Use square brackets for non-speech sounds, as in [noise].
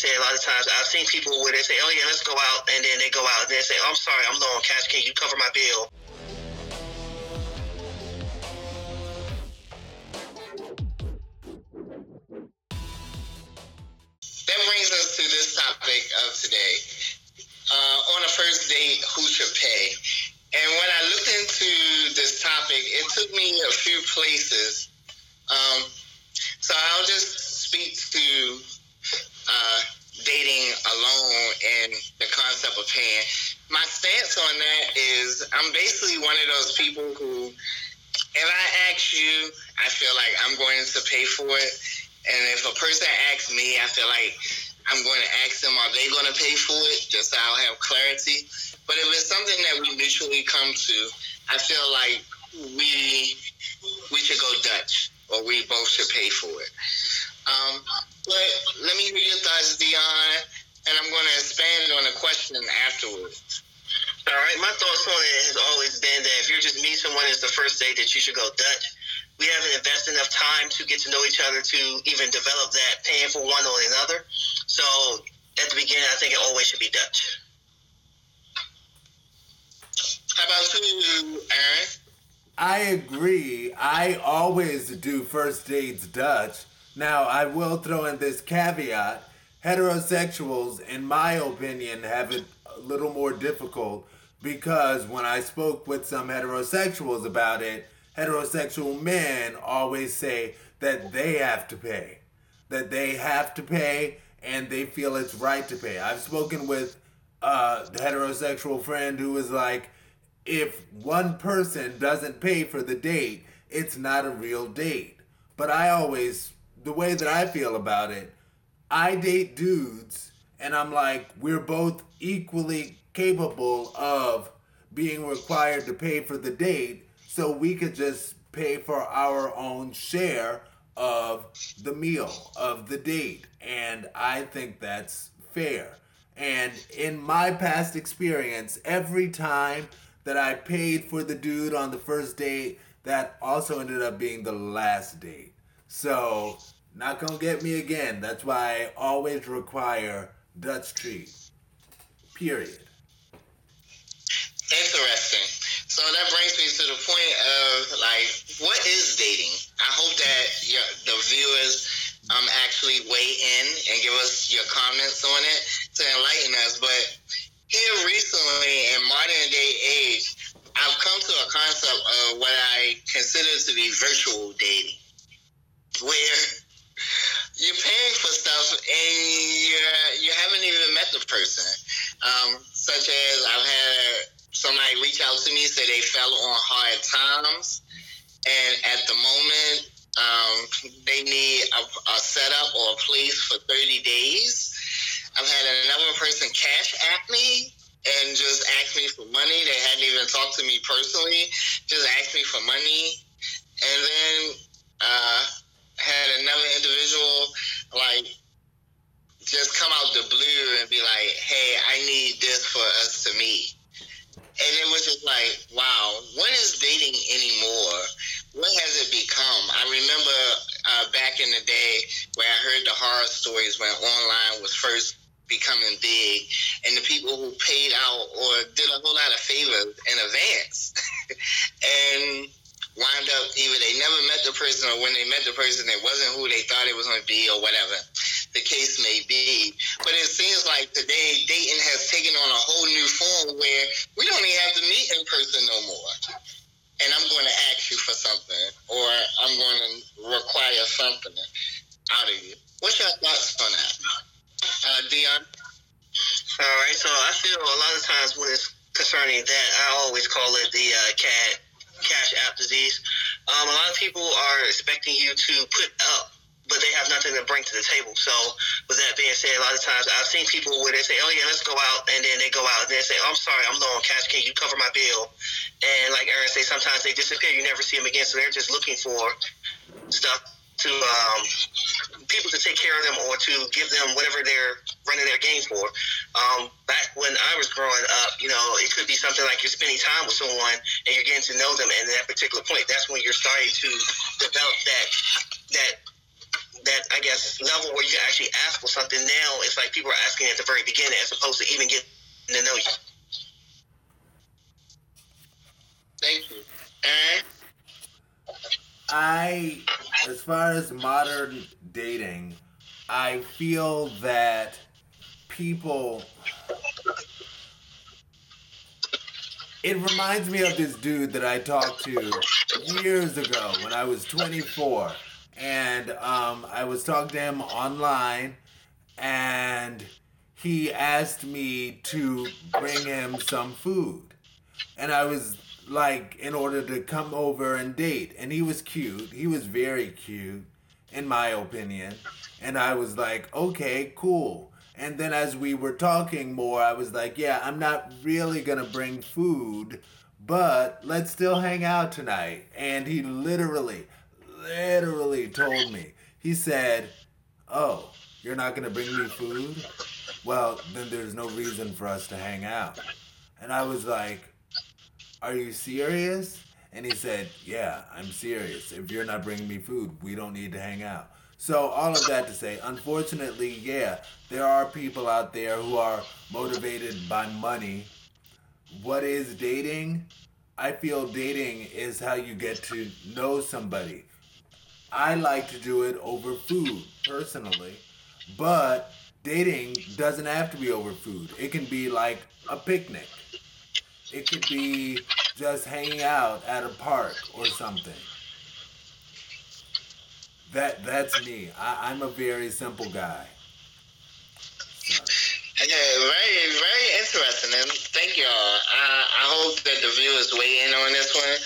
say a lot of times I've seen people where they say, "Oh yeah, let's go out," and then they go out and they say, oh, "I'm sorry, I'm low on cash. Can you cover my bill?" That brings us to this topic of today. Uh, on a first date, who should pay? And when I looked into this topic, it took me a few places. Um, so I'll just speak to uh, dating alone and the My stance on that is I'm basically one of those people who, if I ask you, I feel like I'm going to pay for it. And if a person asks me, I feel like I'm going to ask them, are they going to pay for it? Just so I'll have clarity. But if it's something that we mutually come to, I feel like we we should go Dutch, or we both should pay for it. Um, but let me hear your thoughts, Dion, and I'm going to expand on the question afterwards. All right, my thoughts on it has always been that if you're just meeting someone as the first date, that you should go Dutch we haven't invested enough time to get to know each other to even develop that paying for one or another. So at the beginning, I think it always should be Dutch. How about you, Aaron? I agree. I always do first dates Dutch. Now, I will throw in this caveat. Heterosexuals, in my opinion, have it a little more difficult because when I spoke with some heterosexuals about it, heterosexual men always say that they have to pay. That they have to pay and they feel it's right to pay. I've spoken with uh, the heterosexual friend who was like, if one person doesn't pay for the date, it's not a real date. But I always, the way that I feel about it, I date dudes and I'm like, we're both equally capable of being required to pay for the date so we could just pay for our own share of the meal, of the date. And I think that's fair. And in my past experience, every time that I paid for the dude on the first date, that also ended up being the last date. So, not gonna get me again. That's why I always require Dutch treat. Period. Interesting. So that brings me to the point of like, what is dating? I hope that your, the viewers um, actually weigh in and give us your comments on it to enlighten us. But here recently, in modern day age, I've come to a concept of what I consider to be virtual dating, where you're paying for stuff and you're, you haven't even met the person. Um, such as I've had somebody reach out to me say they fell on hard times, and at the moment um, they need a, a setup or a place for 30 days. I've had another person Cash App me and just ask me for money. They hadn't even talked to me personally, just asked me for money. And then uh, had another individual like just come out the blue and be like, "Hey, I need this for us to meet." and it was just like, wow, what is dating anymore? What has it become? I remember uh, back in the day where I heard the horror stories when online was first becoming big, and the people who paid out or did a whole lot of favors in advance, [laughs] and wind up either they never met the person or when they met the person, it wasn't who they thought it was going to be or whatever the case may be. But it seems like today dating has taken on a whole new form where we don't even have to meet in person no more. And I'm going to ask you for something, or I'm going to require something out of you. What's your thoughts on that, uh, Dion? All right, so I feel a lot of times when it's concerning that, I always call it the uh, cat cash app disease. Um, a lot of people are expecting you to put up but they have nothing to bring to the table. So, with that being said, a lot of times I've seen people where they say, "Oh yeah, let's go out," and then they go out and they say, oh, "I'm sorry, I'm low on cash. Can you cover my bill?" And like Aaron say, sometimes they disappear. You never see them again. So they're just looking for stuff to um, people to take care of them or to give them whatever they're running their game for. Um, back when I was growing up, you know, it could be something like you're spending time with someone and you're getting to know them, and at that particular point, that's when you're starting to develop that that that I guess level where you actually ask for something. Now it's like people are asking at the very beginning as opposed to even getting to know you. Thank you. Aaron? I, as far as modern dating, I feel that people. It reminds me of this dude that I talked to years ago when I was 24. And um, I was talking to him online, and he asked me to bring him some food. And I was like, in order to come over and date. And he was cute. He was very cute, in my opinion. And I was like, okay, cool. And then as we were talking more, I was like, yeah, I'm not really gonna bring food, but let's still hang out tonight. And he literally, literally told me, he said, oh, you're not gonna bring me food? Well, then there's no reason for us to hang out. And I was like, are you serious? And he said, yeah, I'm serious. If you're not bringing me food, we don't need to hang out. So all of that to say, unfortunately, yeah, there are people out there who are motivated by money. What is dating? I feel dating is how you get to know somebody. I like to do it over food, personally. But dating doesn't have to be over food. It can be like a picnic. It could be just hanging out at a park or something. That that's me. I, I'm a very simple guy. So. Yeah, very, very interesting, and thank y'all. I, I hope that the viewers weigh in on this one.